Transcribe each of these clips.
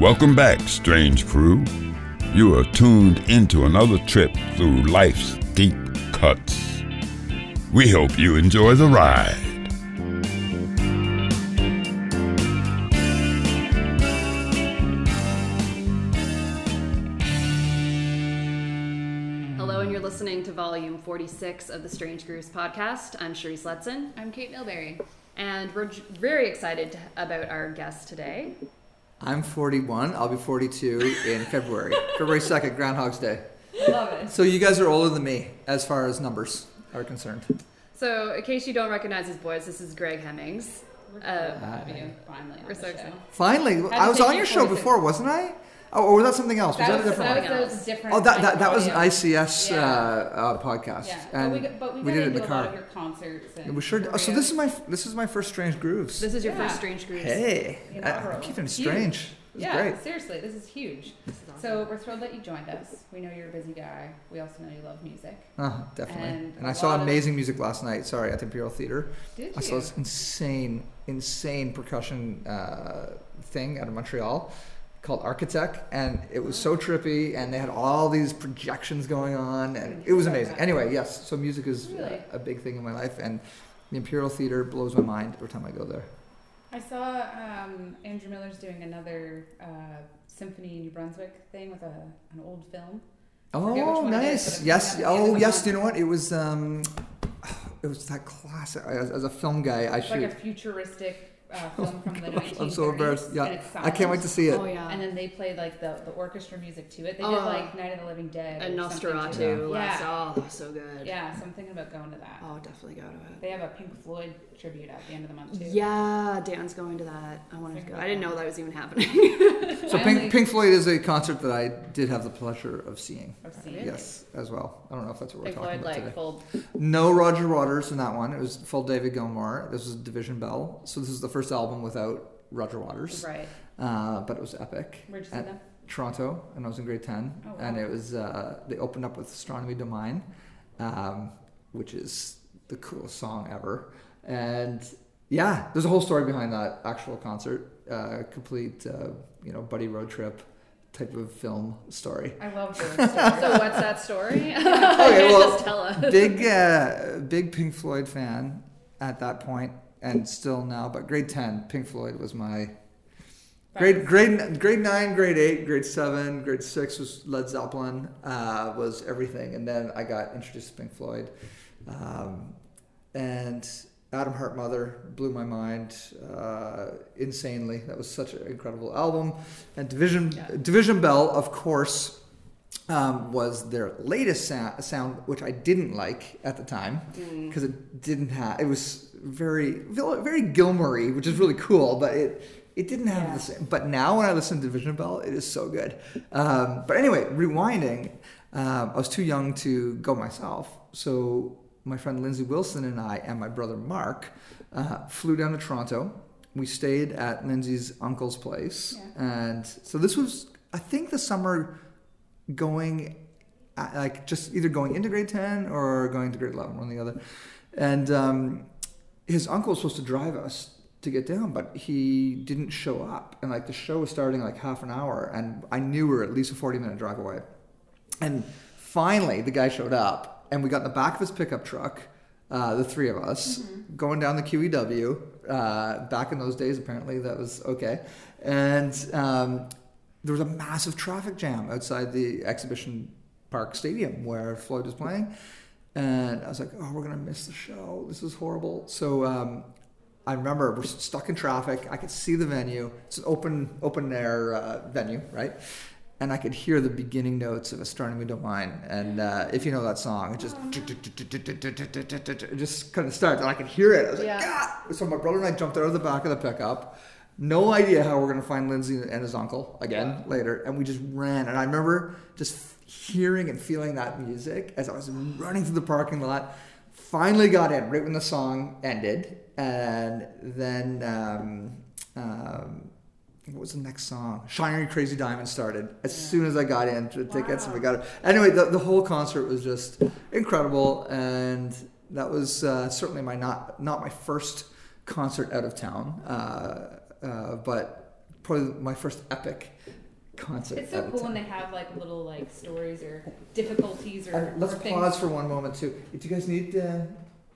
Welcome back, strange crew. You are tuned into another trip through life's deep cuts. We hope you enjoy the ride. Hello, and you're listening to volume 46 of the Strange Grooves podcast. I'm Sheree Sletson, I'm Kate Milberry. and we're j- very excited to, about our guest today. I'm 41. I'll be 42 in February. February 2nd, Groundhog's Day. Love it. So you guys are older than me as far as numbers are concerned. So, in case you don't recognize his voice, this is Greg Hemmings. We're Uh, so happy to finally we're so excited. Finally, I was on your show before, wasn't I? Oh, or was that something else? Was That that, was, a different that one? was, a different. Oh, that, that, that was an. ICS Yeah. uh, uh, podcast, Yeah, and but we, but we, we did it in into the a lot car. of your concerts. And It was sure. Oh, so this is my this is my first Strange Grooves. This is your Yeah. first Strange Grooves. hey, I, I'm keeping it strange. It's yeah, great. seriously, this is huge. This is awesome. So we're thrilled that you joined us. We know you're a busy guy. We also know you love music. Uh, definitely. And And, a I saw lot of- amazing music last night. Sorry, at the Imperial Theater. Did you? I saw this insane, insane percussion uh, thing out of Montreal called Architek, and it was so trippy, and they had all these projections going on, and it was amazing. Anyway, yes, so music is uh, a big thing in my life, and the Imperial Theater blows my mind every time I go there. I saw um, Andrew Miller's doing another uh, Symphony in New Brunswick thing with a, an old film. Oh, is, nice. it yes. came out the Oh, yes. the You know what? It was. um It was that classic. As, as a film guy, I It's should. like a futuristic uh, film from the 1930s. I'm so embarrassed. Yeah, I can't wait to see it. Oh, yeah. And then they played like the, the orchestra music to it. They Oh. did like Night of the Living Dead and or something to Nosferatu. it. last- Yeah. Oh, that was so good. Yeah, so I'm thinking about going to that. Oh, definitely go to it. They have a Pink Floyd tribute at the end of the month too. Yeah, Dan's going to that. I wanted to go. about I didn't know that was even happening. So Pink, Pink Floyd is a concert that I did have the pleasure of seeing. I've seen Really? it. Yes, as well. I don't know if that's what we're talking Floyd about like today. full. No Roger Waters in that one. It was full David Gilmour. This was Division Bell. So this is the first album without Roger Waters. Right. Uh, but it was epic. Where'd you see At them? Toronto, and I was in grade ten, Oh, wow. and it was uh, they opened up with Astronomy Domine, um, which is the coolest song ever, and yeah, there's a whole story behind that actual concert, uh, complete uh, you know buddy road trip type of film story. I love the so what's that story? Okay, Just well, tell us. big uh, big Pink Floyd fan at that point, and still now, but grade ten, Pink Floyd was my Grade grade grade nine, grade eight, grade seven, grade six was Led Zeppelin, uh, was everything, and then I got introduced to Pink Floyd, um, and Atom Heart Mother blew my mind uh, insanely. That was such an incredible album, and Division Yeah. Division Bell, of course, um, was their latest sound, sound, which I didn't like at the time Mm. because it didn't have. It was very very Gilmory, which is really cool, but it it didn't have Yeah. the same. But now when I listen to Division Bell, it is so good. Um, but anyway, rewinding, um, I was too young to go myself, so my friend Lindsay Wilson and I and my brother Mark uh, flew down to Toronto. We stayed at Lindsay's uncle's place, Yeah. and so this was, I think, the summer going uh, like just either going into grade 10 or going to grade 11 one or the other and um, his uncle was supposed to drive us to get down but he didn't show up and like the show was starting like half an hour and i knew we were at least a 40 minute drive away and finally the guy showed up and we got in the back of his pickup truck uh, the three of us going down the qew uh, back in those days apparently that was okay and um, there was a massive traffic jam outside the exhibition park stadium where floyd was playing and i was like oh we're gonna miss the show this is horrible so um, I remember we're stuck in traffic. I could see the venue. It's an open open air uh, venue, right? And I could hear the beginning notes of Astronomy Domine. And uh, if you know that song, it just it just kind of starts, and I could hear it. I was like, Yeah. "Ah!" So my brother and I jumped out of the back of the pickup. No idea how we're gonna find Lindsay and his uncle again later, and we just ran. And I remember just hearing and feeling that music as I was running through the parking lot finally got in right when the song ended and then um, um, what was the next song shiny crazy diamond started as soon as i got in to the tickets and we got it anyway the, the whole concert was just incredible and that was uh, certainly my not not my first concert out of town uh, uh, but probably my first epic concert. It's so cool when they have like little like stories or difficulties or, let's or pause for one moment too. Do you guys need?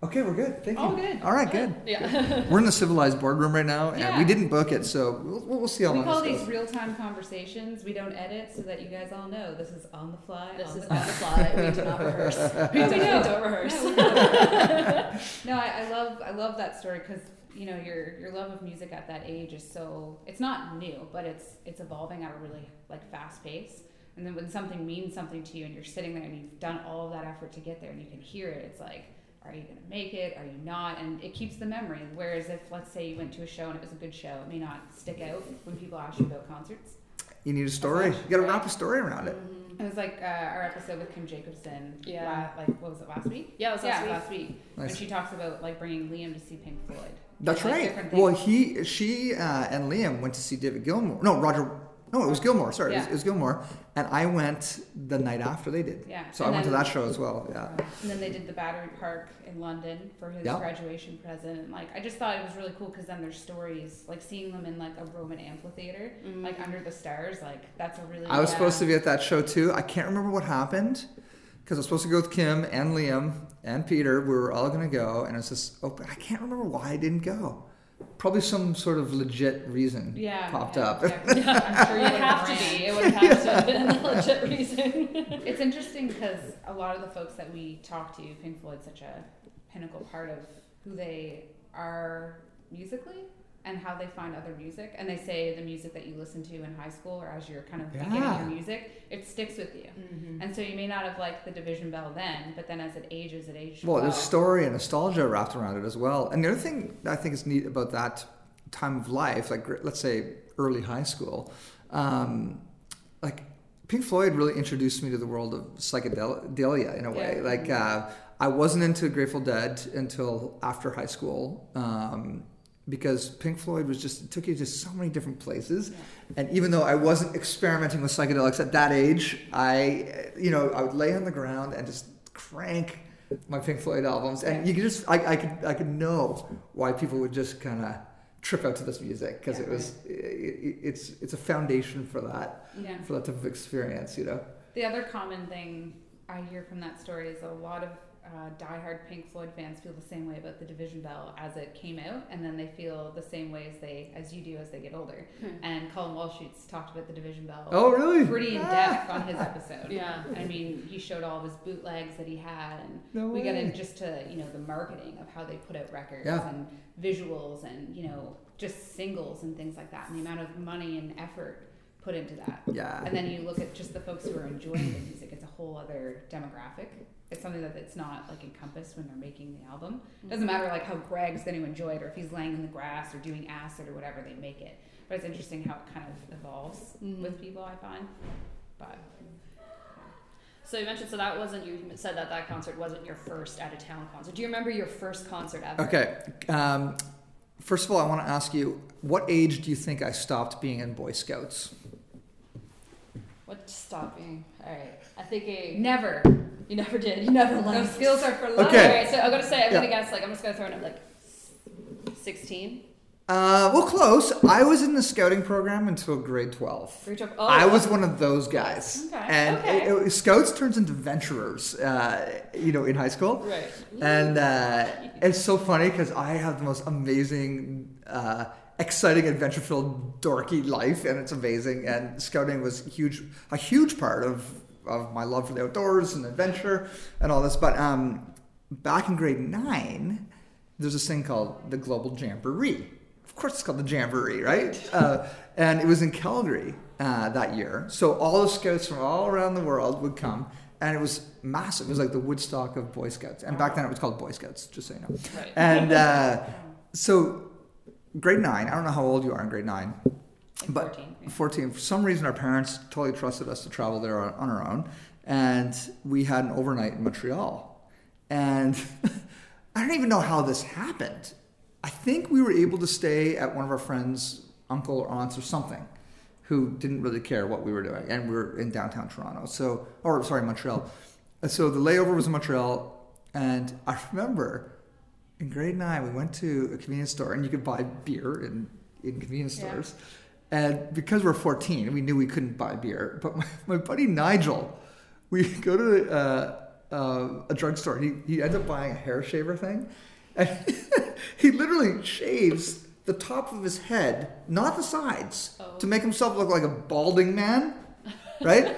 Okay, we're good. Thank you. Oh, good. All right, good. Yeah. We're in the civilized boardroom right now, and Yeah. we didn't book it, so we'll, we'll see how We long We call this these goes. real time conversations. We don't edit so that you guys all know this is on the fly. This on is the on the fly. We do not rehearse. We do, we know. not rehearse. No, we know. no, I, I love I love that story because you know your your love of music at that age is so it's not new, but it's it's evolving at a really like fast pace. And then when something means something to you, and you're sitting there and you've done all of that effort to get there, and you can hear it, it's like, are you gonna make it? Are you not? And it keeps the memory. Whereas if let's say you went to a show and it was a good show, it may not stick out when people ask you about concerts. You need a story. You got to wrap a story around it. It was like uh, our episode with Kim Jacobson. Yeah. la- like what was it last week? Yeah, it was yeah, last week. last week. When she talks about like bringing Liam to see Pink Floyd. That's Like, right. Well, he, she, uh, and Liam went to see David Gilmour. No, Roger. No, it was oh. Gilmour. Sorry, it, was, it was Gilmour. And I went the night after they did. Yeah. So And I went to that show as well. Yeah. Uh, and then they did the Battery Park in London for his Yeah. graduation present. And like I just thought it was really cool because then there's stories like seeing them in like a Roman amphitheater, mm. like under the stars. Like that's a really. I was yeah. supposed to be at that show too. I can't remember what happened because I was supposed to go with Kim and Liam and Peter. We were all going to go, and it's just open. I can't remember why I didn't go. Probably some sort of legit reason Yeah, popped yeah, up. exactly. I'm sure It you would have to be. It would have to have been a legit reason. It's interesting because a lot of the folks that we talk to, Pink Floyd's such a pinnacle part of who they are musically and how they find other music. And they say the music that you listen to in high school or as you're kind of beginning Yeah. your music, it sticks with you. And so you may not have liked the Division Bell then, but then as it ages, it ages Well, well. there's story and nostalgia wrapped around it as well. And the other thing I think is neat about that time of life, like let's say early high school, um, like Pink Floyd really introduced me to the world of psychedelia in a way. Yeah. Like uh, I wasn't into Grateful Dead until after high school. Um, because Pink Floyd was just it took you to so many different places, and even though I wasn't experimenting with psychedelics at that age, I you know I would lay on the ground and just crank my Pink Floyd albums, and you could just I, I could I could know why people would just kind of trip out to this music because Yeah. it was it, it, it's it's a foundation for that yeah. for that type of experience, you know. The other common thing I hear from that story is a lot of uh, diehard Pink Floyd fans feel the same way about the Division Bell as it came out, and then they feel the same way as they as you do as they get older. And Colin Walshutz talked about the Division Bell Oh really? pretty in depth on his episode. Yeah. I mean, he showed all of his bootlegs that he had, and No we got way. into just to you know the marketing of how they put out records Yeah. and visuals and you know just singles and things like that, and the amount of money and effort put into that. Yeah. And then you look at just the folks who are enjoying the music; it's a whole other demographic. It's something that it's not like encompassed when they're making the album. It doesn't matter like how Greg's going to enjoy it, or if he's laying in the grass or doing acid or whatever, they make it. But it's interesting how it kind of evolves with people. I find, but So you mentioned so that wasn't you said that that concert wasn't your first out of town concert. Do you remember your first concert ever? Okay. Um, first of all, I want to ask you, what age do you think I stopped being in Boy Scouts? What stopping? All right. I think a never. you never did. You never Those learned. skills are for life. Okay. All right. So I'm gonna say I'm gonna guess like I'm just gonna throw in like sixteen. Uh, well, close. I was in the scouting program until grade 12. Reach up. Oh, I was one of those guys. Okay, And okay. it- it- scouts turns into venturers, uh, you know, in high school. right. And uh, it's so funny because I have the most amazing, uh, exciting, adventure-filled, dorky life, and it's amazing. And scouting was huge, a huge part of of my love for the outdoors and adventure and all this. But um, back in grade nine, there's this thing called the Global Jamboree. Of course, it's called the Jamboree, right? Uh, and it was in Calgary uh, that year. So all the scouts from all around the world would come, and it was massive. It was like the Woodstock of Boy Scouts. And back then, it was called Boy Scouts, just so you know. Right. And uh, so, grade nine. I don't know how old you are in grade nine. Like But 14. yeah. 14. For some reason, our parents totally trusted us to travel there on, on our own. And we had an overnight in Montreal. And I don't even know how this happened. I think we were able to stay at one of our friends' uncle or aunts or something who didn't really care what we were doing. And we were in downtown Toronto. So, or sorry, Montreal. So the layover was in Montreal. And I remember in grade nine, we went to a convenience store and you could buy beer in, in convenience Yeah. stores. And because we're 14, we knew we couldn't buy beer. But my, my buddy Nigel, we go to uh, uh, a drugstore. He, he ends up buying a hair shaver thing. And he literally shaves the top of his head, not the sides, Oh. to make himself look like a balding man. Right?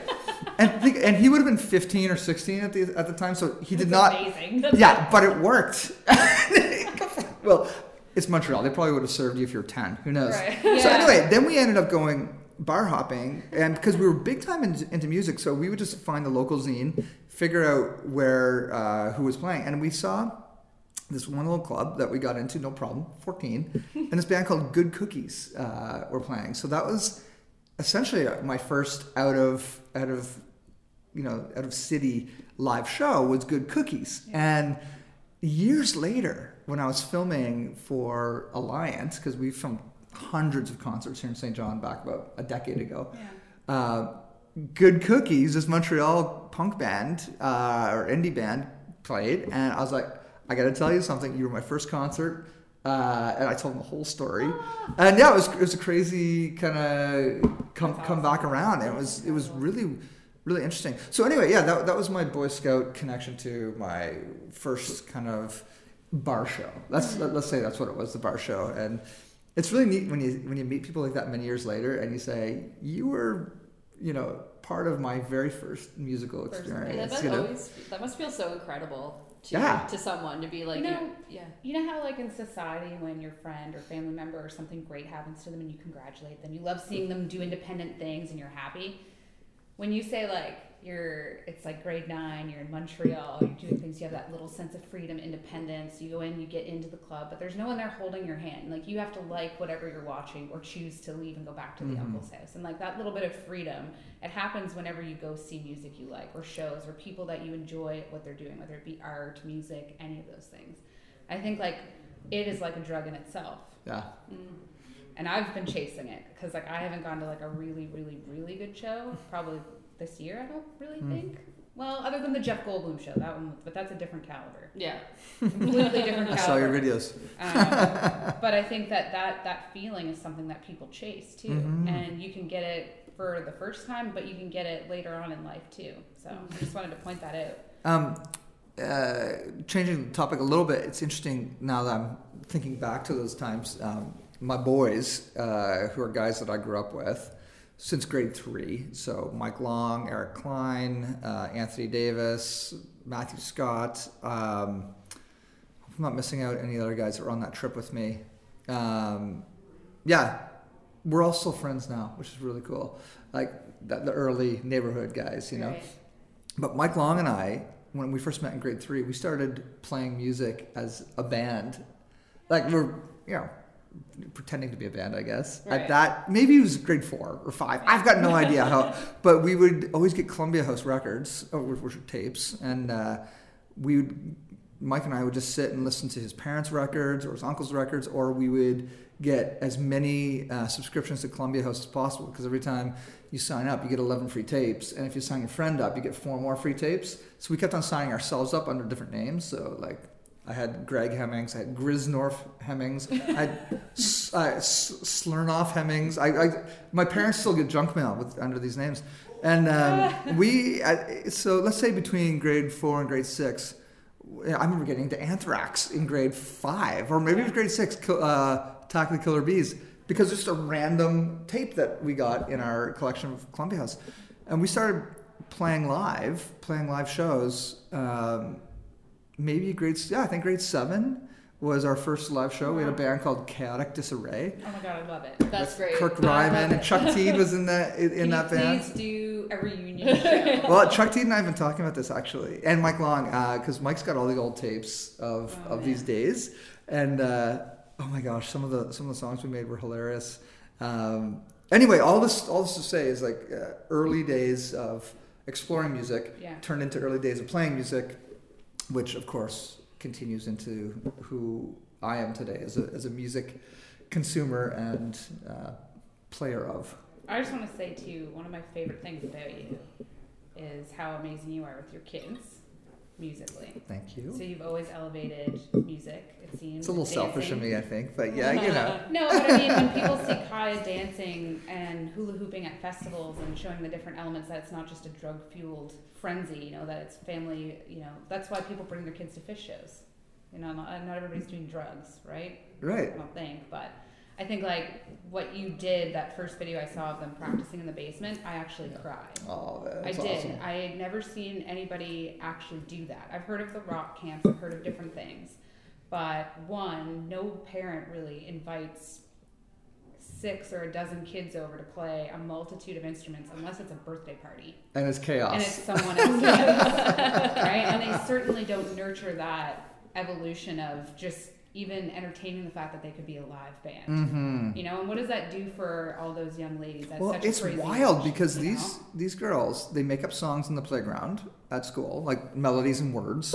and, think, and he would have been 15 or 16 at the, at the time, so he did That's not. Amazing. Yeah, but it worked. well, it's Montreal. They probably would have served you if you're 10. Who knows? Right. Yeah. So anyway, then we ended up going bar hopping, and because we were big time into, into music, so we would just find the local zine, figure out where uh, who was playing, and we saw this one little club that we got into, no problem, 14, and this band called Good Cookies uh, were playing. So that was essentially my first out of out of you know out of city live show was Good Cookies, and years later when I was filming for Alliance because we filmed hundreds of concerts here in St. John back about a decade ago. Yeah. Uh, Good Cookies, this Montreal punk band uh, or indie band, played, and I was like, I got to tell you something. You were my first concert, uh, and I told him the whole story. And yeah, it was it was a crazy kind of come come back around. It was it was really really interesting. So anyway, yeah, that that was my Boy Scout connection to my first kind of bar show. Let's let, let's say that's what it was, the bar show, and it's really neat when you when you meet people like that many years later, and you say you were, you know, part of my very first musical Yeah, that, experience. must You know, always, that must feel so incredible to, Yeah. to someone to be like, You you know- know, yeah. You know how, like in society, when your friend or family member or something great happens to them and you congratulate them, you love seeing them do independent things and you're happy. When you say like you're, it's like grade nine, you're in Montreal, you're doing things, you have that little sense of freedom, independence. You go in, you get into the club, but there's no one there holding your hand. Like you have to like whatever you're watching or choose to leave and go back to the Mhm. uncle's house. And like that little bit of freedom, it happens whenever you go see music you like or shows or people that you enjoy what they're doing, whether it be art, music, any of those things. I think like it is like a drug in itself. yeah. Mm. And I've been chasing it because like I haven't gone to like a really, really, really good show probably this year. I don't really Mm. think. Well, other than the Jeff Goldblum show, that one, but that's a different caliber, Yeah. completely different I saw your videos. Um, but I think that, that that feeling is something that people chase too, Mhm. and you can get it for the first time, but you can get it later on in life too. So I just wanted to point that out. Um, uh, changing the topic a little bit, it's interesting now that I'm thinking back to those times. Um, my boys, uh, who are guys that I grew up with since grade three, so Mike Long, Eric Klein, uh, Anthony Davis, Matthew Scott. Um, I'm not missing out any other guys that were on that trip with me. Um, yeah, we're all still friends now, which is really cool. Like the, the early neighborhood guys, you know. Right. But Mike Long and I, when we first met in grade three, we started playing music as a band. Like we're, you know, pretending to be a band, I guess. Right. At that, maybe it was grade four or five. I've got no idea how. But we would always get Columbia House records, or which were tapes, and uh, we would. Mike and I would just sit and listen to his parents' records or his uncle's records, or we would get as many uh, subscriptions to Columbia House as possible because every time you sign up, you get 11 free tapes, and if you sign your friend up, you get four more free tapes. So we kept on signing ourselves up under different names. So like, I had Greg Hemmings, I had Grisnorf Hemmings, I had S- uh, S- Slurnoff Hemmings. I, I, my parents still get junk mail with under these names, and um, we. Uh, so let's say between grade four and grade six. I remember getting into Anthrax in grade five, or maybe it was grade six, uh, Attack of the Killer B's, because it's just a random tape that we got in our collection of Columbia House. And we started playing live, playing live shows. Um, maybe grade, yeah, I think grade seven was our first live show. We had a band called Chaotic Disarray. Oh my god, I love it. That's great. Kirk Ryman and. Chuck Teed was in that in, in that band. please do a reunion show? Well, Chuck Teed and I have been talking about this actually, and Mike Long, because Mike's got all the old tapes of, Oh, of these days, and uh, oh my gosh, some of the some of the songs we made were hilarious. Um, anyway, all this all this to say is like uh, early days of exploring music Yeah. turned into early days of playing music, which of course continues into who I am today as a as a music consumer and uh, player of. I just want to say too, one of my favorite things about you is how amazing you are with your kids. Musically. Thank you. So you. you've always elevated music. It seems. It's a little dancing. selfish of me, I think, but yeah, you know. No, but I mean, when people see Kaya dancing and hula hooping at festivals and showing the different elements, that it's not just a drug fueled frenzy, you know, that it's family, you know, that's why people bring their kids to Phish shows. You know, not, not everybody's doing drugs, right? Right. I don't think, but I think like what you did, that first video I saw of them practicing in the basement, I actually Yeah. cried. Oh, I that's did. awesome. I had never seen anybody actually do that. I've heard of the rock camps, I've heard of different things. But one, no parent really invites six or a dozen kids over to play a multitude of instruments unless it's a birthday party And it's chaos. and it's someone else's right and they certainly don't nurture that evolution of just even entertaining the fact that they could be a live band mm-hmm. you know and what does that do for all those young ladies that's Well, such a it's wild age, because these know? these girls they make up songs in the playground at school, like melodies and words,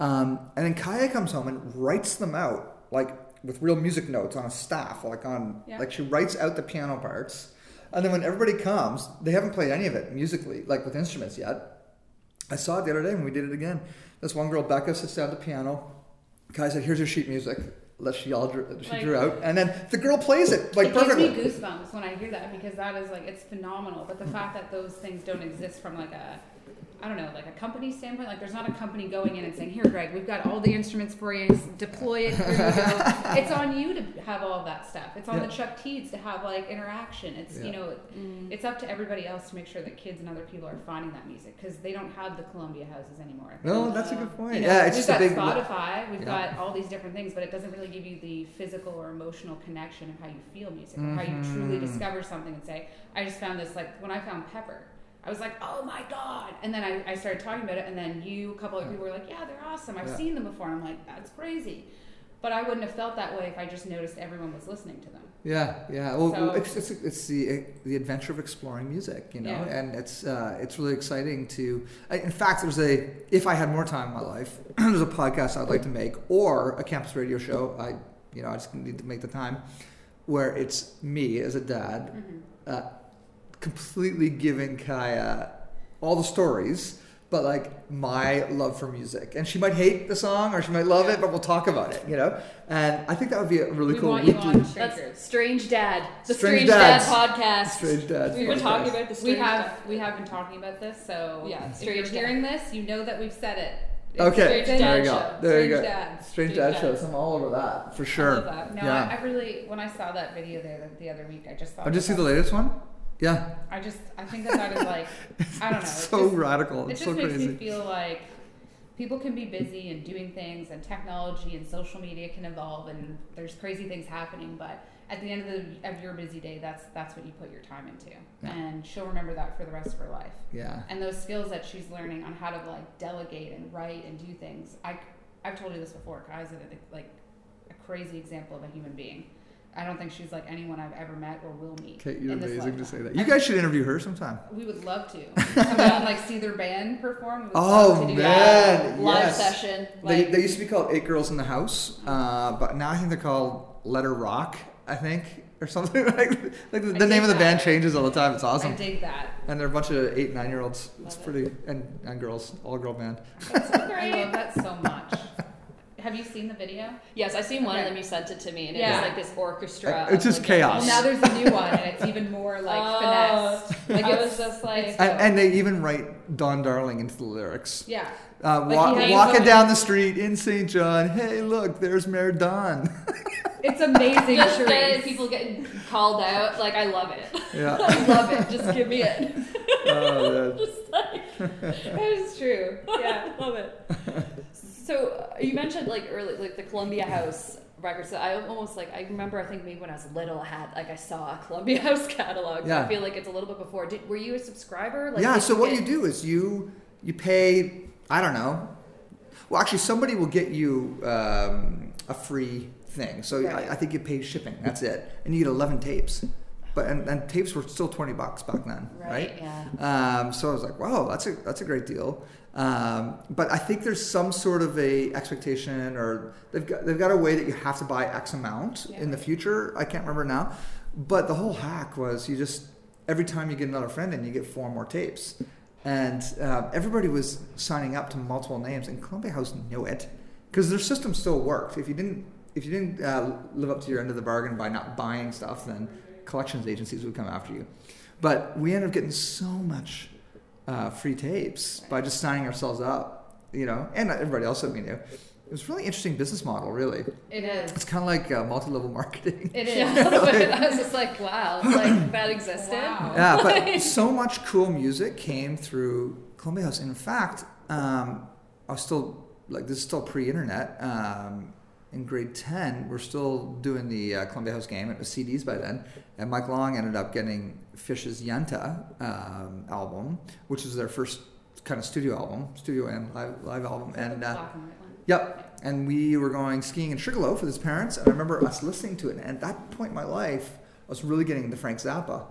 um, and then Kaya comes home and writes them out like with real music notes on a staff, like on Yeah. like she writes out the piano parts, and then when everybody comes, they haven't played any of it musically, like with instruments yet. I saw it the other day when we did it again. This one girl, Becca, sits down at the piano. Kai said, "Here's your sheet music." That she all drew, she Like- drew out, and then the girl plays it like it perfectly. gives me goosebumps when I hear that because that is like it's phenomenal. But the fact that those things don't exist from like a I don't know, like a company standpoint, like there's not a company going in and saying, "Here, Greg, we've got all the instruments for you. Deploy it. Here you go." it's on you to have all of that stuff. It's on Yeah. the Chuck Teeds to have like interaction. It's Yeah. you know, it's up to everybody else to make sure that kids and other people are finding that music because they don't have the Columbia houses anymore. No, that's a good point. You know, yeah, it's we've just a got big. Spotify, we've Yeah. got all these different things, but it doesn't really give you the physical or emotional connection of how you feel music, or how you truly Mhm. discover something and say, I just found this, like, when I found Pepper, I was like, oh my God. And then I, I started talking about it, and then you, a couple of people were like, yeah, they're awesome. I've Yeah. seen them before. And I'm like, that's crazy. But I wouldn't have felt that way if I just noticed everyone was listening to them. Yeah, yeah. Well, So- it's, it's, it's the the adventure of exploring music, you know, Yeah. and it's uh, it's really exciting to. In fact, there's a if I had more time in my life, there's a podcast I'd like to make or a campus radio show. I you know I just need to make the time where it's me as a dad, uh, completely giving Kaya all the stories. But like my love for music, and she might hate the song or she might love it, but we'll talk about it, you know. And I think that would be a really We cool want you weekly on That's Strange Dad, the Strange Strange, Dad podcast. Strange Dad. We've been talking about this. We have Dad. we have been talking about this, so Yeah, if Strange you're Dad. hearing this, you know that we've said it. It's Okay, Strange there Dad you go. show. There you go. Dad. Strange Strange Dad shows. I'm all over that for sure. I love that. No, yeah. I, I really when I saw that video there the, the other week, I just thought. Oh, just see the latest one? Yeah. I just I think that that is like I don't know. It's so just, radical. it just so makes crazy. me feel like people can be busy and doing things, and technology and social media can evolve, and there's crazy things happening. But at the end of the of your busy day, that's that's what you put your time into, Yeah. and she'll remember that for the rest of her life. Yeah. And those skills that she's learning on how to like delegate and write and do things. I I've told you this before. Kai's like a crazy example of a human being. I don't think she's like anyone I've ever met or will meet. Kate, you're amazing to say that. You guys should interview her sometime. We would love to. Come out and like see their band perform. Oh, love to do man. that. Live yes. session. They, Like, they used to be called Eight Girls in the House, uh, but now I think they're called Letter Rock, I think, or something like Like the, the name of the band changes all the time. It's awesome. I dig that. And they're a bunch of eight, nine year olds. It's Love it. pretty, and, and girls, all girl band. That's great. I love that so much. Have you seen the video? yes, I've seen one Okay. of them. You sent it to me, and it Yeah. was like this orchestra. It's just like, chaos. Well, now there's a new one, and it's even more like Oh. finesse. Like it was just like- And, and they even write Don Darling into the lyrics. yeah. Uh, Like wa- walking down the street in St. John. Hey, look, there's Mayor Don. It's amazing. Just Charisse. getting people getting called out. Like I love it. yeah. I love it. Just give me it. Oh, man. Just like That is true. Yeah. love it. So uh, you mentioned like early, like the Columbia House records. So I almost like I remember. I think maybe when I was little, I had like I saw a Columbia House catalog. Yeah. I feel like it's a little bit before. Did, were you a subscriber? Like, yeah. So what you do is you you pay. I don't know. Well, actually, somebody will get you um, a free thing. So Right. I, I think you pay shipping. That's it, and you get eleven tapes. But and, and tapes were still twenty bucks back then, right? Yeah. Um, so I was like, wow, that's a that's a great deal. Um, but I think there's some sort of a expectation, or they've got they've got a way that you have to buy X amount Yeah. in the future. I can't remember now, but the whole hack was you just every time you get another friend in, you get four more tapes, and uh, everybody was signing up to multiple names, and Columbia House knew it because their system still worked. If you didn't, if you didn't uh, live up to your end of the bargain by not buying stuff, then collections agencies would come after you. But we ended up getting so much uh, free tapes by just signing ourselves up, you know, and everybody else that we knew. It was a really interesting business model, really. It is. It's kind of like uh, multi-level marketing. It is. Yeah, a little. I was just like, wow, like that existed. Wow. yeah, but so much cool music came through Columbia House. In fact, um, I was still like this is still pre-internet. Um, in grade ten, we're still doing the uh, Columbia House game. It was CDs by then, and Mike Long ended up getting Phish's Junta um, album, which is their first kind of studio album, studio and live live album, and. Uh, Black and white one. Yep. And we were going skiing in Sugarloaf with his parents, and I remember us listening to it. And at that point in my life, I was really getting into Frank Zappa,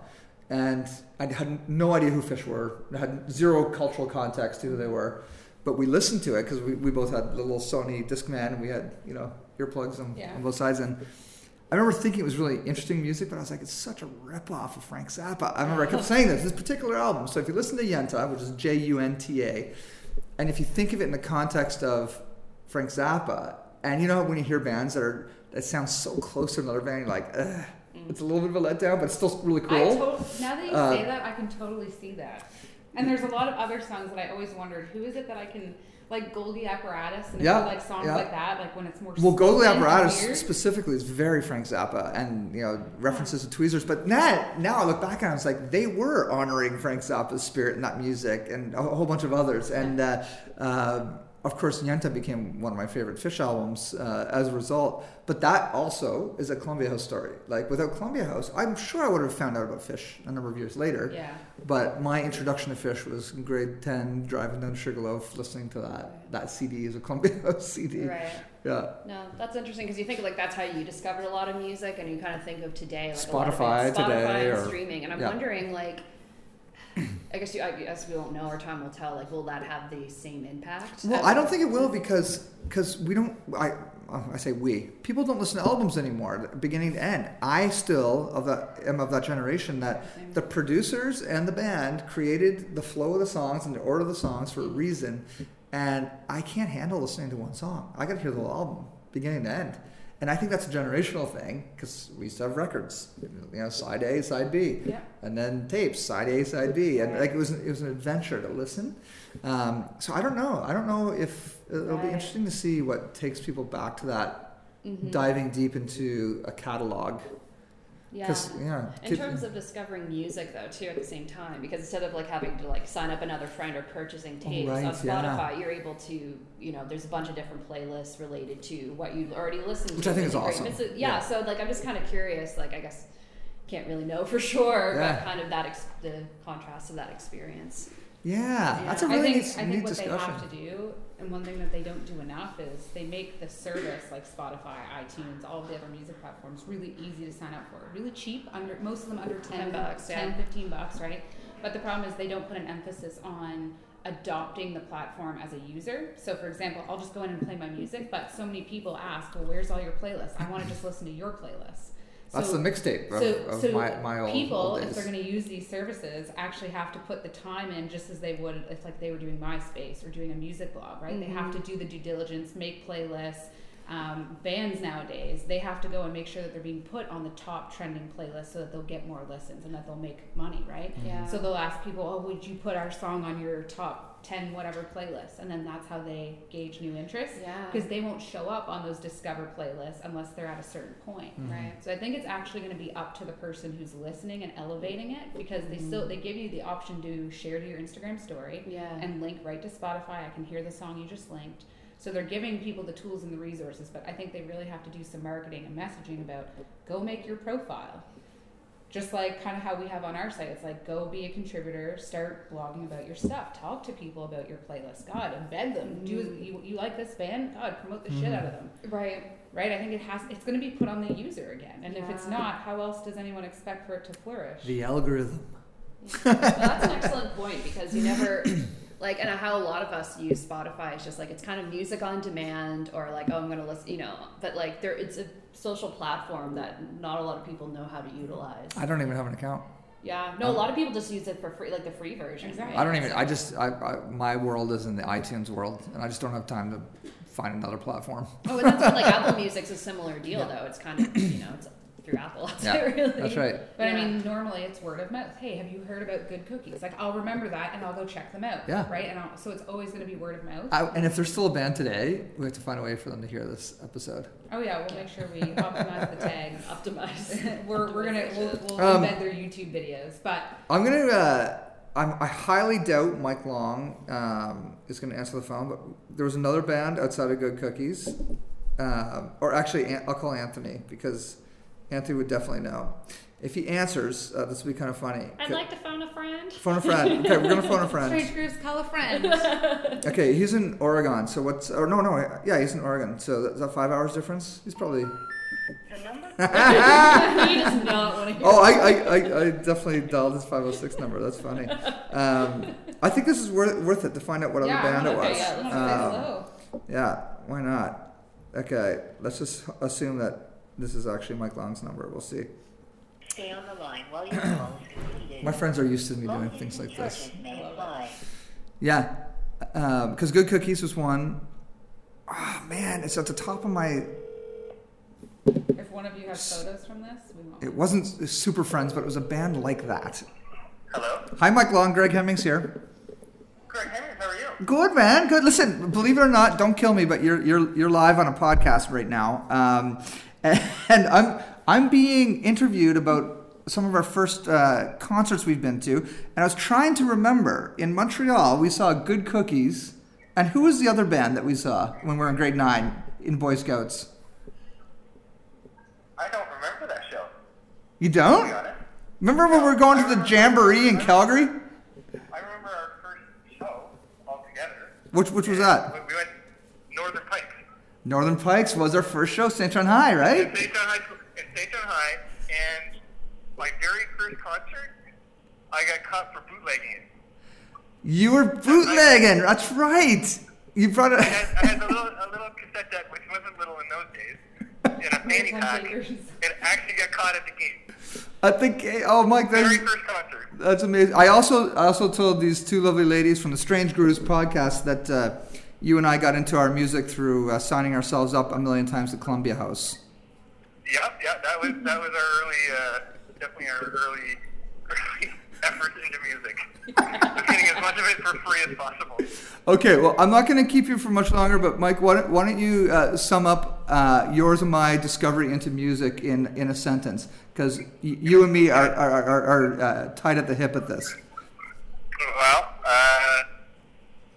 and I had no idea who Phish were. I had zero cultural context to who they were, but we listened to it because we, we both had the little Sony Discman, and we had you know earplugs on, Yeah. on both sides. And I remember thinking it was really interesting music, but I was like, it's such a ripoff of Frank Zappa. I remember I kept saying this this particular album. So if you listen to Junta, which is J U N T A, and if you think of it in the context of Frank Zappa, and you know when you hear bands that are that sound so close to another band, you're like, Ugh, it's a little bit of a letdown, but it's still really cool. to- now that you Uh, say that, I can totally see that. And there's a lot of other songs that I always wondered, who is it that I can like Golgi Apparatus and Yeah, like songs yeah. like that, like when it's more Well, Golgi Apparatus weird. specifically is very Frank Zappa, and you know references to Tweezers. But now, now I look back on it, it's like they were honoring Frank Zappa's spirit in that music, and a whole bunch of others. And uh, uh, of course, Junta became one of my favorite Phish albums uh, as a result. But that also is a Columbia House story. Like without Columbia House, I'm sure I would have found out about Phish a number of years later. Yeah. But my introduction to Phish was in grade ten, driving down Sugarloaf, listening to that that CD as a Columbia House CD. Right. Yeah. No, that's interesting because you think like that's how you discovered a lot of music, and you kind of think of today, like a lot of Spotify it, Spotify today and or- streaming. And I'm yeah. wondering, like, I guess you, I guess we won't know, or time will tell. Like, will that have the same impact? Well, I don't think it will because because we don't. I I say we people don't listen to albums anymore, beginning to end. I still of that am of that generation that Same. the producers and the band created the flow of the songs and the order of the songs for a reason, and I can't handle listening to one song. I got to hear the whole album, beginning to end. And I think that's a generational thing because we used to have records, you know, side A, side B Yeah. and then tapes, side A, side B, and like it was it was an adventure to listen. Um, so I don't know. I don't know if it'll be interesting to see what takes people back to that Mhm. diving deep into a catalog. Yeah. Yeah, In kid- terms of discovering music, though, too, at the same time, because instead of like having to like sign up another friend or purchasing oh, tapes right, on yeah. Spotify, you're able to, you know, there's a bunch of different playlists related to what you've already listened Which to. I think is awesome. It's yeah, Yeah. so like I'm just kind of curious. Like I guess can't really know for sure, Yeah. but kind of that ex- the contrast of that experience. yeah, that's a really I think, neat, I think what discussion. they have to do, and one thing that they don't do enough is they make the service like Spotify, iTunes, all of the other music platforms really easy to sign up for. Really cheap, under most of them under 10, 10 bucks, 10 yeah. 15 bucks, right? But the problem is they don't put an emphasis on adopting the platform as a user. So for example, I'll just go in and play my music, but so many people ask, well, where's all your playlists? I want to just listen to your playlist. That's So- the mixtape of, so, of so my, my old, people, old if they're going to use these services, actually have to put the time in just as they would if like they were doing MySpace or doing a music blog, right? They have to Mhm. do the due diligence, make playlists. Um, bands nowadays, they have to go and make sure that they're being put on the top trending playlist so that they'll get more listens and that they'll make money, right? Yeah. So they'll ask people, "Oh, would you put our song on your top ten whatever playlists And then that's how they gauge new interest yeah. because they won't show up on those discover playlists unless they're at a certain point. Mhm. Right. So I think it's actually going to be up to the person who's listening and elevating it because they still they give you the option to share to your Instagram story Yeah. and link right to Spotify. I can hear the song you just linked. So they're giving people the tools and the resources, but I think they really have to do some marketing and messaging about go make your profile. Just like kind of how we have on our site, it's like go be a contributor, start blogging about your stuff, talk to people about your playlist. God, embed them. Do you, you like this band? God, promote the shit Mhm. out of them right. right? I think it has. It's going to be put on the user again, and if it's not, how else does anyone expect for it to flourish? the algorithm. well, that's an excellent point because you never like and how a lot of us use spotify is just like it's kind of music on demand or like oh i'm gonna listen you know but like there it's a social platform that not a lot of people know how to utilize I don't even have an account. Yeah. No, a lot of people just use it for free, like the free version. Exactly. right? I don't even. I just. I, I my world is in the iTunes world, and I just don't have time to find another platform. Oh, but that's what, like Apple Music's a similar deal Yeah. though. It's kind of you know it's through Apple. That's Yeah, it, really. That's right. But Yeah. I mean, normally it's word of mouth. Hey, have you heard about good cookies? Like, I'll remember that and I'll go check them out. Yeah. Right? And I'll, so it's always going to be word of mouth. I, and if they're still a band today, we have to find a way for them to hear this episode. oh, yeah. We'll make sure we optimize the tags. Optimize. we're we're going to, we'll, we'll Um, embed their YouTube videos. But I'm gonna. Uh, I'm, I highly doubt Mike Long um, is gonna answer the phone. But there was another band outside of Good Cookies, um, or actually, I'll call Anthony because Anthony would definitely know. If he answers, uh, this would be kind of funny. I'd like to phone a friend. phone a friend. Okay, we're gonna phone a friend. Strange Grooves, call a friend. Okay, he's in Oregon. So what's? Or no, no, yeah, he's in Oregon. So is that five hours difference? He's probably. A number? He does not want to hear. Oh, I, I, I, I definitely dialed his 506 number. That's funny. Um, I think this is worth, worth it to find out what Yeah, other band it was. yeah, I'm let's Um, hello. yeah, why not? Okay, let's just assume that this is actually Mike Long's number. We'll see. Stay on the line while your call is. My friends are used to me doing things like this. charges may apply. Yeah, because Good Cookies was one. Oh man, it's at the top of my. If one of you has photos from this, we won't. It wasn't Super Friends, but it was a band like that. Hello? Hi, Mike Long. Greg Hemmings here. Greg Henry, how are you? Good man, good. Listen, believe it or not, don't kill me, but you're you're you're live on a podcast right now, um, and I'm I'm being interviewed about some of our first uh, concerts we've been to, and I was trying to remember. In Montreal, we saw Good Cookies, and who was the other band that we saw when we were in grade nine in Boy Scouts? I don't remember that show. You don't remember when we were going to the Jamboree in Calgary? I remember our first show all together. Which which was that? we went Northern Pikes. Northern Pikes was our first show, St. John High, In right? St. John High School, in St. John High, and my very first concert, I got caught for bootlegging it. You were bootlegging. That's right. You brought I it. had, I had a little, a little cassette deck, which wasn't little in those days, in a fanny Ten pack, and actually got caught at the game. I think. Oh, Mike, Very that's, first concert. that's amazing. I also I also told these two lovely ladies from the Strange Grooves podcast that uh, you and I got into our music through uh, signing ourselves up a million times at Columbia House. Yep, yep, that was that was our early, uh, definitely our early, early efforts into music. Just getting as much of it for free as possible. Okay, well, I'm not going to keep you for much longer, but Mike, why don't, why don't you uh, sum up uh, yours and my discovery into music in, in a sentence? Because y- you and me are, are, are, are uh, tied at the hip at this. Well, uh,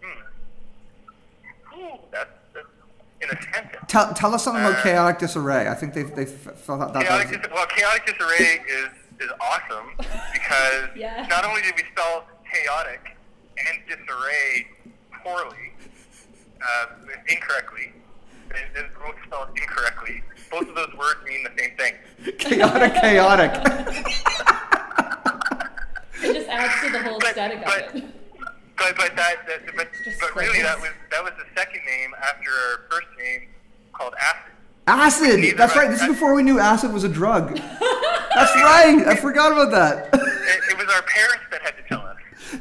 hmm. Ooh, that's, that's in a. Tell, tell us something about Uh, chaotic disarray. I think they they felt that. that Chaotic, was- dis- well, chaotic disarray is is awesome because Yeah. not only did we spell chaotic and disarray poorly, uh, incorrectly, they, they both spelled incorrectly. Both of those words mean the same thing. chaotic, chaotic. It just adds to the whole But- aesthetic but- of it. But but that, that but, but really that was that was the second name after our first name called acid. That's right. This is before we knew acid was a drug. That's right. I forgot about that. It, it was our parents that had to tell us.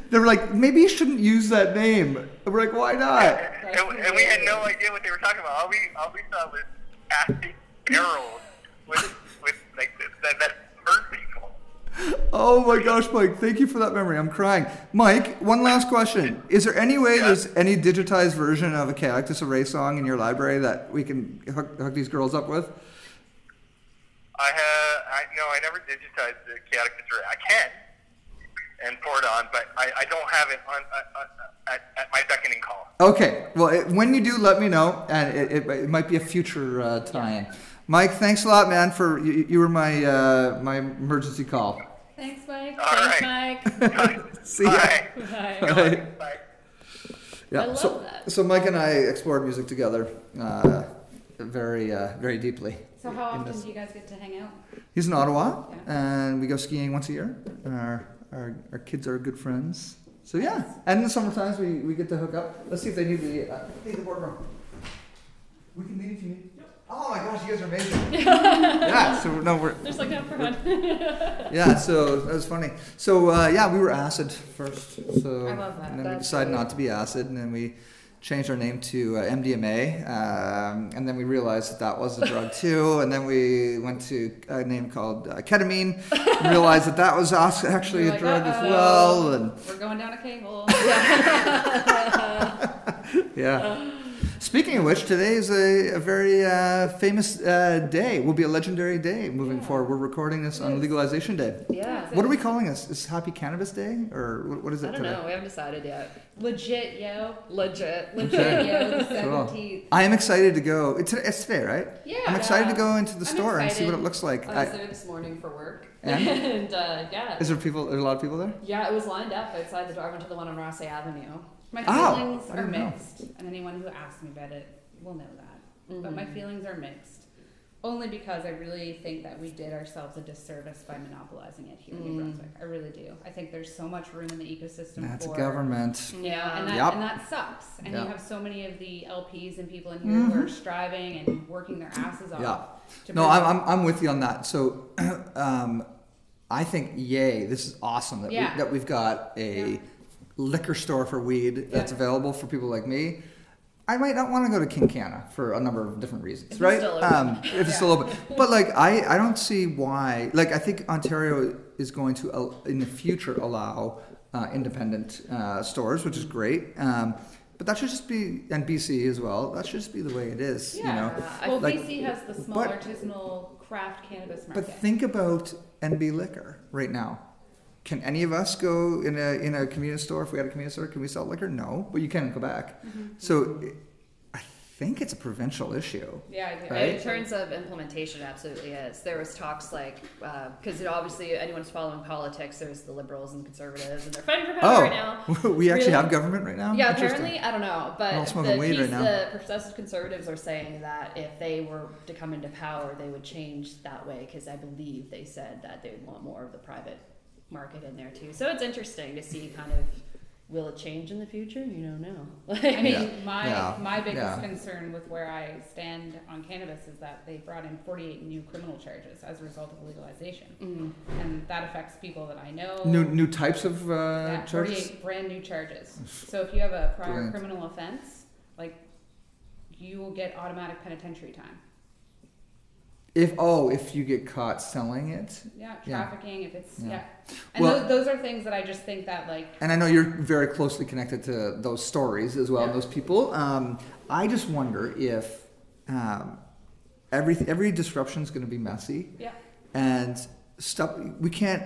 They were like, maybe you shouldn't use that name. And we're like, why not? And, and we had no idea what they were talking about. All we all we saw was acid barrels with with like that that hurt people. Oh my gosh, Mike! Thank you for that memory. I'm crying. Mike, one last question: Is there any way Yeah. there's any digitized version of a Chaotic Disarray song in your library that we can hook, hook these girls up with? I have I no I never digitized the chaotic disarray. I can and pour it on, but I, I don't have it on uh, uh, at, at my beckoning call. Okay. Well, it, when you do, let me know, and it, it, it might be a future uh, tie-in. Mike, thanks a lot, man. For you, you were my uh, my emergency call. Thanks, Mike. All Thanks, right. Mike. See ya. Bye. Bye. Bye. Bye. Yeah. I love so, that. so Mike and I explored music together, uh, very uh, very deeply. So how often this. do you guys get to hang out? He's in Ottawa, Yeah. and we go skiing once a year. And our, our, our kids are good friends. So yeah, and in the summer times we, we get to hook up. Let's see if they need the uh, need the boardroom. We can meet if you need. Oh my gosh, you guys are amazing. yeah, so no, we're There's like no fun. yeah, so that was funny. So uh, yeah, we were acid first. So I love that. And then we decided great. not to be acid, and then we changed our name to uh, MDMA, um, and then we realized that that was a drug too, and then we went to a name called uh, ketamine, and realized that that was actually a drug as "Uh-oh, well, and we're going down a cable. yeah. Speaking of which, today is a, a very uh, famous uh, day. Will be a legendary day moving forward. We're recording this on Legalization Day. Yeah. What are we calling this? Is Happy Cannabis Day, or what, what is it I don't today? know. We haven't decided yet. Legit, yo. Legit. Legit, yo. The Cool. I am excited to go. It's, it's today, right? Yeah. I'm excited to go into the I'm store and see what it looks like. I was I, there this morning for work. And? and uh, yeah. is there people? There's a lot of people there. Yeah, it was lined up outside the door. I went to the one on Rothesay Avenue. My Oh, feelings I are didn't know. mixed, and anyone who asks me about it will know that. But Mm-hmm. my feelings are mixed, only because I really think that we did ourselves a disservice by monopolizing it here in Mm. New Brunswick. I really do. I think there's so much room in the ecosystem That's for government. Yeah. and that, Yep. and that sucks. And Yeah. you have so many of the LPs and people in here who are striving and working their asses off. Yeah. No, I'm, I'm, I'm with you on that. So, um, I think, yay, this is awesome that, Yeah. we, that we've got a Yeah. Liquor store for weed that's Yeah. available for people like me. I might not want to go to Kincana for a number of different reasons, If it's right? Um, if it's still open. But like, I, I don't see why. Like, I think Ontario is going to, in the future, allow uh, independent uh, stores, which is great. Um, but that should just be, and BC as well. That should just be the way it is. Yeah. You know. Well, like- BC has the small but- artisanal craft cannabis market. But think about NB Liquor right now. Can any of us go in a in a convenience store if we had a convenience store? Can we sell liquor? No, but you can in Quebec. Mm-hmm. So I think it's a provincial issue. yeah, I. Right? In terms of implementation, it absolutely is. There was talks like because it obviously anyone's following politics. There's the liberals and conservatives, and they're fighting for power Oh, right now. we actually Really? have government right now. Yeah, apparently, I don't know, but We're all smoking the, weed piece, right now. the progressive conservatives are saying that if they were to come into power, they would change that way because I believe they said that they would want more of the private market in there too. So it's interesting to see kind of will it change in the future? You don't know. I mean, Yeah. my Yeah. my biggest Yeah. concern with where I stand on cannabis is that they brought in 48 new criminal charges as a result of legalization, Mm. and that affects people that I know. New new types of uh, yeah, charges. 48 brand new charges. So if you have a prior Brilliant. criminal offense, like you will get automatic penitentiary time. If oh, if you get caught selling it, Yeah, Yeah. trafficking. If it's Yeah. yeah, and Well- those, those are things that I just think that like and I know you're very closely connected to those stories as well, Yeah. those people. Um, I just wonder if um, every every disruption is going to be messy. yeah. and stuff we can't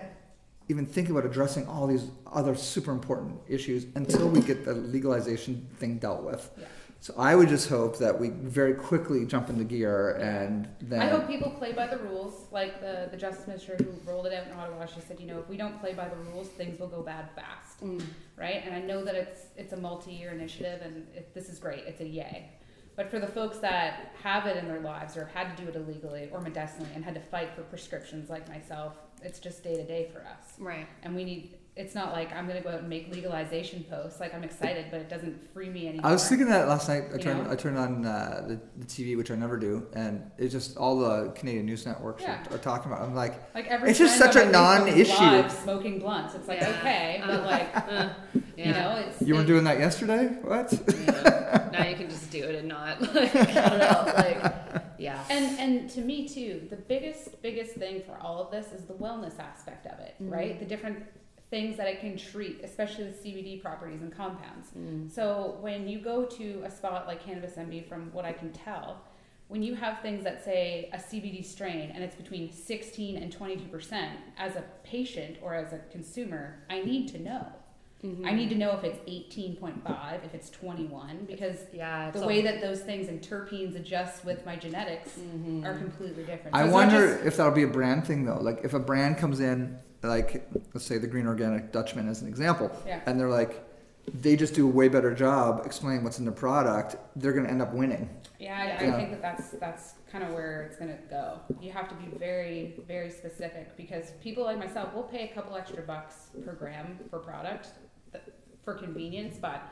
even think about addressing all these other super important issues until we get the legalization thing dealt with Yeah. So i would just hope that we very quickly jump into gear and then I hope people play by the rules. Like the, the Justice Minister who rolled it out in Ottawa, she said, you know, if we don't play by the rules, things will go bad fast, Mm. right? And I know that it's it's a multi-year initiative, and it, this is great. It's a yay. But for the folks that have it in their lives or had to do it illegally or medicinally and had to fight for prescriptions like myself, it's just day to day for us. Right. And we need. It's not like I'm going to go out and make legalization posts. Like I'm excited, but it doesn't free me anymore. i was thinking that last night i You turned know? i turned on uh, the, the tv which i never do and it's just all the canadian news networks Yeah. are, are talking about i'm like Like every It's just such a my Facebook is non-issue. live Smoking blunts. It's like Yeah. okay, but like Uh, you know, it's you were it- doing that yesterday what Yeah. now you can just do it and not like cut it out. Like, yeah. And and to me too, the biggest biggest thing for all of this is the wellness aspect of it, Mhm. right? The different things that it can treat, especially the CBD properties and compounds. Mm. So when you go to a spot like Cannabis NB, from what I can tell, when you have things that say a CBD strain and it's between 16 and 22 percent, as a patient or as a consumer, I need to know. Mm-hmm. I need to know if it's 18.5, if it's 21, because Yeah. It's the all- way that those things and terpenes adjust with my genetics Mhm. are completely different. I So it's wonder just- if that'll be a brand thing though. Like if a brand comes in, like let's say the Green Organic Dutchman as an example, Yeah. and they're like, they just do a way better job explaining what's in the product. They're gonna end up winning. yeah, I, Yeah. I think that that's that's kind of where it's gonna go. You have to be very very specific because people like myself will pay a couple extra bucks per gram for product for convenience, but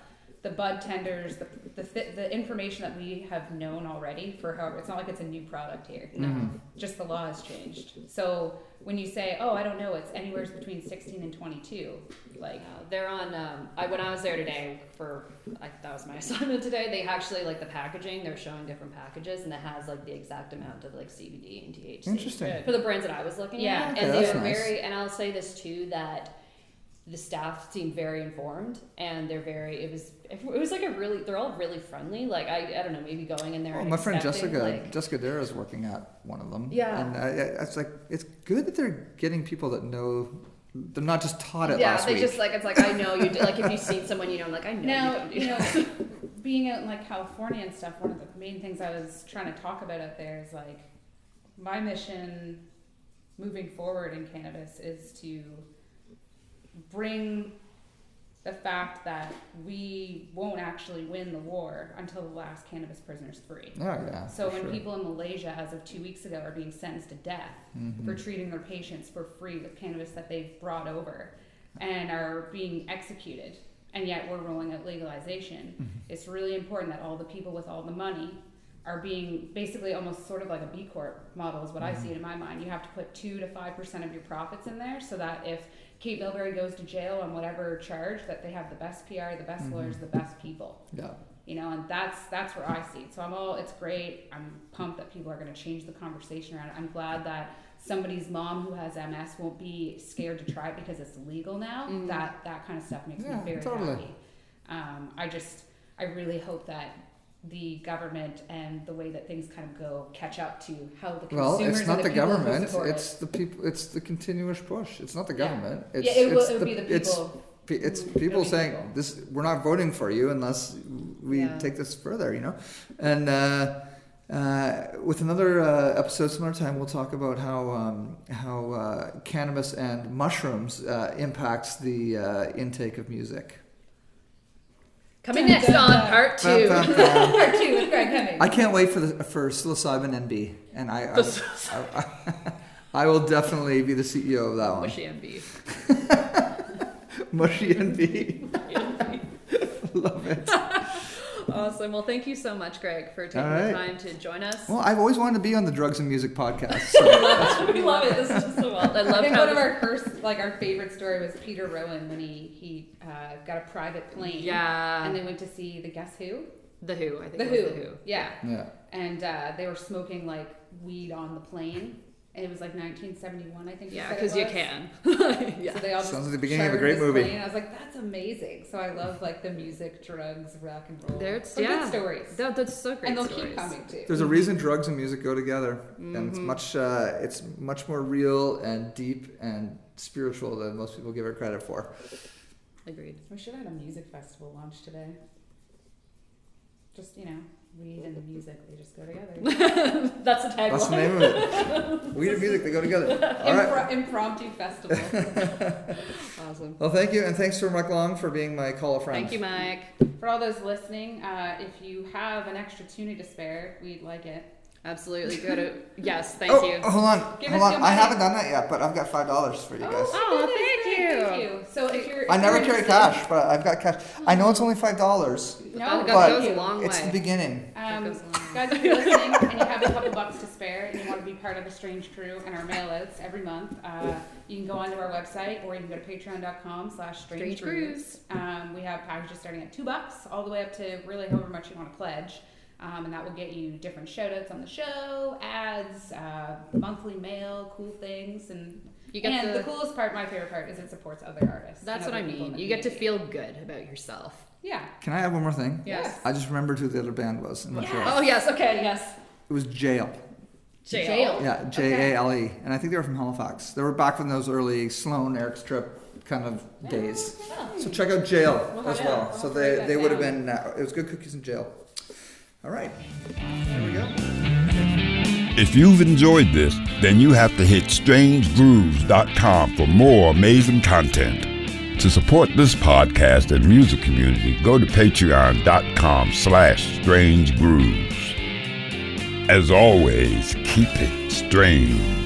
the bud tenders, the the, thi- the information that we have known already for however it's not like it's a new product here. No, just the law has changed. So when you say, "Oh, I don't know," it's anywhere between 16 and 22. Like, Uh, they're on. Um, I when I was there today for like that was my assignment today. They actually like the packaging. They're showing different packages, and it has like the exact amount of like CBD and THC. Interesting. For the brands that I was looking Yeah. at, Okay, and they that's were nice. very. And I'll say this too that the staff seemed very informed, and they're very. It was. It was like a really. They're all really friendly. Like I. I don't know. Maybe going in there. Well, and my friend Jessica, like- Jessica Dare is working at one of them. Yeah. and uh, it's like it's good that they're getting people that know. They're not just taught it yeah, last they week. just like it's like I know you. Do, like if you've seen someone, you know, I'm like I know you now don't do you know, being out in like California and stuff. One of the main things I was trying to talk about out there is like my mission moving forward in cannabis is to bring the fact that we won't actually win the war until the last cannabis prisoner is free. oh yeah. So when sure. people in Malaysia, as of two weeks ago, are being sentenced to death Mhm. for treating their patients for free with cannabis that they've brought over, and are being executed, and yet we're rolling out legalization, Mm-hmm. it's really important that all the people with all the money are being basically almost sort of like a B Corp model is what I Mm-hmm. see it in my mind. You have to put two to five percent of your profits in there so that if Kate Milbury goes to jail on whatever charge, that they have the best PR, the best Mm-hmm. lawyers, the best people yeah. you know and that's that's where i see it so i'm all it's great i'm pumped that people are going to change the conversation around it i'm glad that somebody's mom who has ms won't be scared to try it because it's legal now Mm. that that kind of stuff makes Yeah, me very totally. happy um, i just i really hope that the government and the way that things kind of go catch up to how the Well, consumers it's not the the, government. It's the people. It's the continuous push. It's not the government. it. It's, yeah it will it's it would the, be the people pe- it's Mhm. people saying people. this. We're not voting for you unless we Yeah. take this further. You know, and. Uh, uh, with another uh, episode, some other time, we'll talk about how um, how uh, cannabis and mushrooms uh, impacts the uh, intake of music. Coming next on part two. part two with greg Hemmings. I can't wait for the for psilocybin NB, and I I, I, I, will definitely be the CEO of that one. Mushy NB. Mushy NB. Love it. Awesome. Well, thank you so much, Greg, for taking All the time to join us. Well, I've always wanted to be on the drugs and music podcast. So. we love it. This is just so well. I I love think how one of our first, like our favorite story was Peter Rowan when he he uh, got a private plane. yeah and they went to see the Guess Who, the Who. I think the it Who, the Who. yeah, yeah. and uh, they were smoking like weed on the plane, and it was like 1971, I think. Yeah, because because you can. yeah. So they all Sounds just like the beginning of a great movie. plane. I was like, that's amazing. So I love like the music, drugs, rock and roll. There's Some yeah. good stories, That, that's so great. and they'll stories. keep coming too. There's a reason drugs and music go together, and Mm-hmm. it's much uh, it's much more real and deep and spiritual than most people give it credit for. Agreed. We should have had a music festival launch today. Just you know, weed and the music, they just go together. That's the tagline. That's the name of it. Weed and music, they go together. All right. Impro- impromptu festival. Awesome. Well, thank you, and thanks to Mike Long for being my call a friend. Thank you, Mike. For all those listening, uh, if you have an extra tuna to spare, we'd like it. Absolutely. Go to yes. Thank oh, you. hold on, Give hold us on. I haven't done that yet, but I've got five dollars for you guys. Oh, goodness, thank Greg, you. Thank you. So if you're, if I never carry cash, but I've got cash. I know it's only five dollars, No, That but goes a long it's the beginning. Um, guys, if you're listening and you have a couple bucks to spare and you want to be part of the Strange Crew and our mailouts every month, uh, you can go onto our website or you can go to patreon.com slash strange Strange Crews. Um, we have packages starting at two bucks all the way up to really however much you want to pledge. Um, and that will get you different shout outs on the show, ads, uh, monthly mail, cool things. And, You get and the, the- coolest part, my favorite part, is it supports other artists. and That's what I mean. You get to feel good about yourself. Yeah. Can I have one more thing? Yes. I just remembered who the other band was in Montreal. Oh yes. Okay. Yes. It was Jale. Jale. Jale. Yeah, J A L E, and I think they were from Halifax. They were back from those early Sloan Eric's trip kind of days. So check out Jale Well, as yeah, well. I'll So write they that they would have been. Uh, it was good cookies in jail. All right, there we go. If you've enjoyed this, then you have to hit strangegrooves.com for more amazing content. To support this podcast and music community, go to patreon.com slash strange strangegrooves. As always, keep it strange.